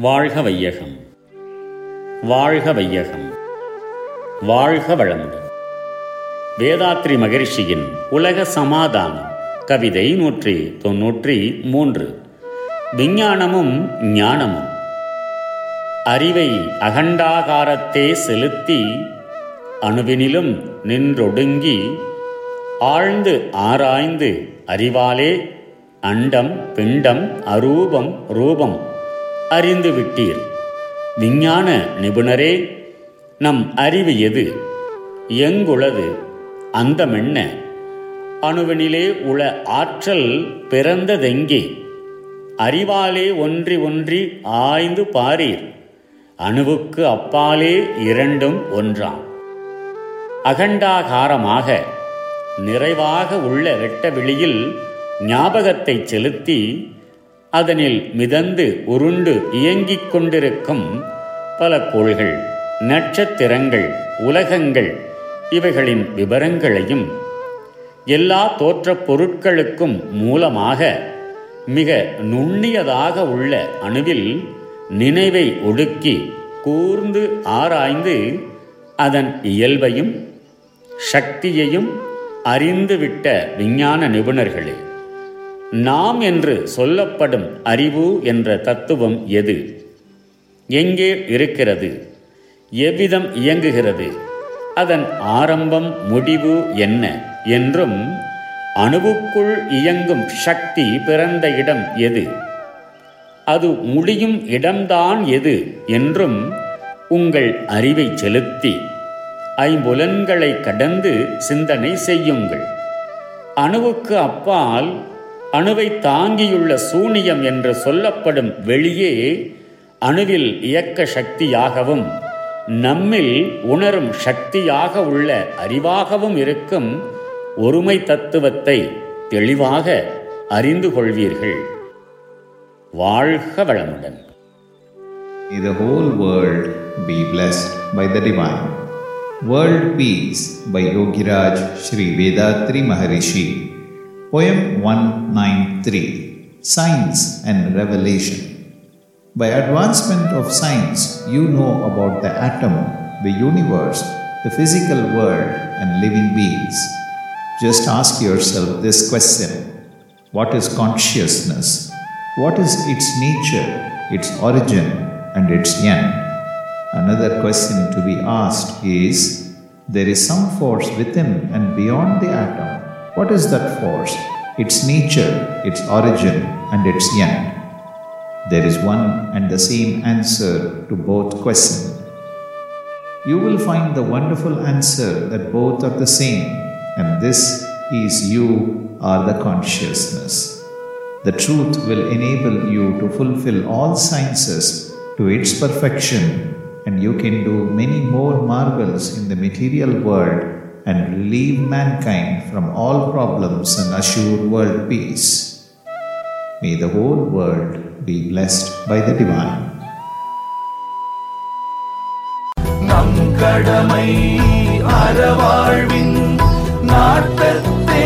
வாழ்க வையகம். வாழ்க வையகம். வாழ்க வளமுடன். வேதாத்ரி மகிழ்ச்சியின் உலக சமாதானம் கவிதை நூற்றி தொன்னூற்றி மூன்று. விஞ்ஞானமும் ஞானமும். அறிவை அகண்டாகாரத்தே செலுத்தி அணுவினிலும் நின்றொடுங்கி ஆழ்ந்து ஆராய்ந்து அறிவாலே அண்டம் பிண்டம் அரூபம் ரூபம் அறிந்து விட்டீர். விஞ்ஞான நிபுணரே நம் அறிவு எது? எங்குளது? அந்தமென்ன? அணுவினிலே உள ஆற்றல் பிறந்ததெங்கே? அறிவாலே ஒன்றி ஒன்றி ஆய்ந்து பாரீர். அணுவுக்கு அப்பாலே இரண்டும் ஒன்றாம். அகண்டாகாரமாக நிறைவாக உள்ள வெட்ட வெளியில் ஞாபகத்தை செலுத்தி அதனில் மிதந்து உருண்டு இயங்கிக் கொண்டிருக்கும் பல கோள்கள் நட்சத்திரங்கள் உலகங்கள் இவைகளின் விவரங்களையும் எல்லா தோற்றப் பொருட்களுக்கும் மூலமாக மிக நுண்ணியதாக உள்ள அணுவில் நினைவை ஒடுக்கி கூர்ந்து ஆராய்ந்து அதன் இயல்பையும் சக்தியையும் அறிந்துவிட்ட விஞ்ஞான நிபுணர்களே. நாம் என்று சொல்லப்படும் அறிவு என்ற தத்துவம் எது? எங்கே இருக்கிறது? எவ்விதம் இயங்குகிறது? அதன் ஆரம்பம் முடிவு என்ன? என்றும் அணுவுக்குள் இயங்கும் சக்தி பிறந்த இடம் எது? அது முடியும் இடம்தான் எது? என்றும் உங்கள் அறிவை செலுத்தி ஐம்புலன்களை கடந்து சிந்தனை செய்யுங்கள். அணுவுக்கு அப்பால் அணுவை தாங்கியுள்ள சூனியம் என்று சொல்லப்படும் வெளியே அணுவில் இயக்க சக்தியாகவும் நம்மில் உணரும் சக்தியாக உள்ள அறிவாகவும் இருக்கும் ஒருமை தத்துவத்தை தெளிவாக அறிந்து கொள்வீர்கள் வாழ்க வளமுடன் May the whole world be blessed by the divine. World Peace by Yogiraj Sri Vedatri Maharishi. Poem 193 Science and Revelation. By advancement of science, you know about the atom, the universe, the physical world, and living beings. Just ask yourself this question What is consciousness? What is its nature, its origin, and its end? Another question to be asked is There is some force within and beyond the atom. What is that force? Its nature, its origin, and its end. There is one and the same answer to both questions. You will find the wonderful answer that both are the same, and this is you are the consciousness. The truth will enable you to fulfill all sciences to its perfection, and you can do many more marvels in the material world and relieve mankind from all problems and assure world peace. May the whole world be blessed by the divine. கடமை அறவாழ்வின் நாட்டத்தே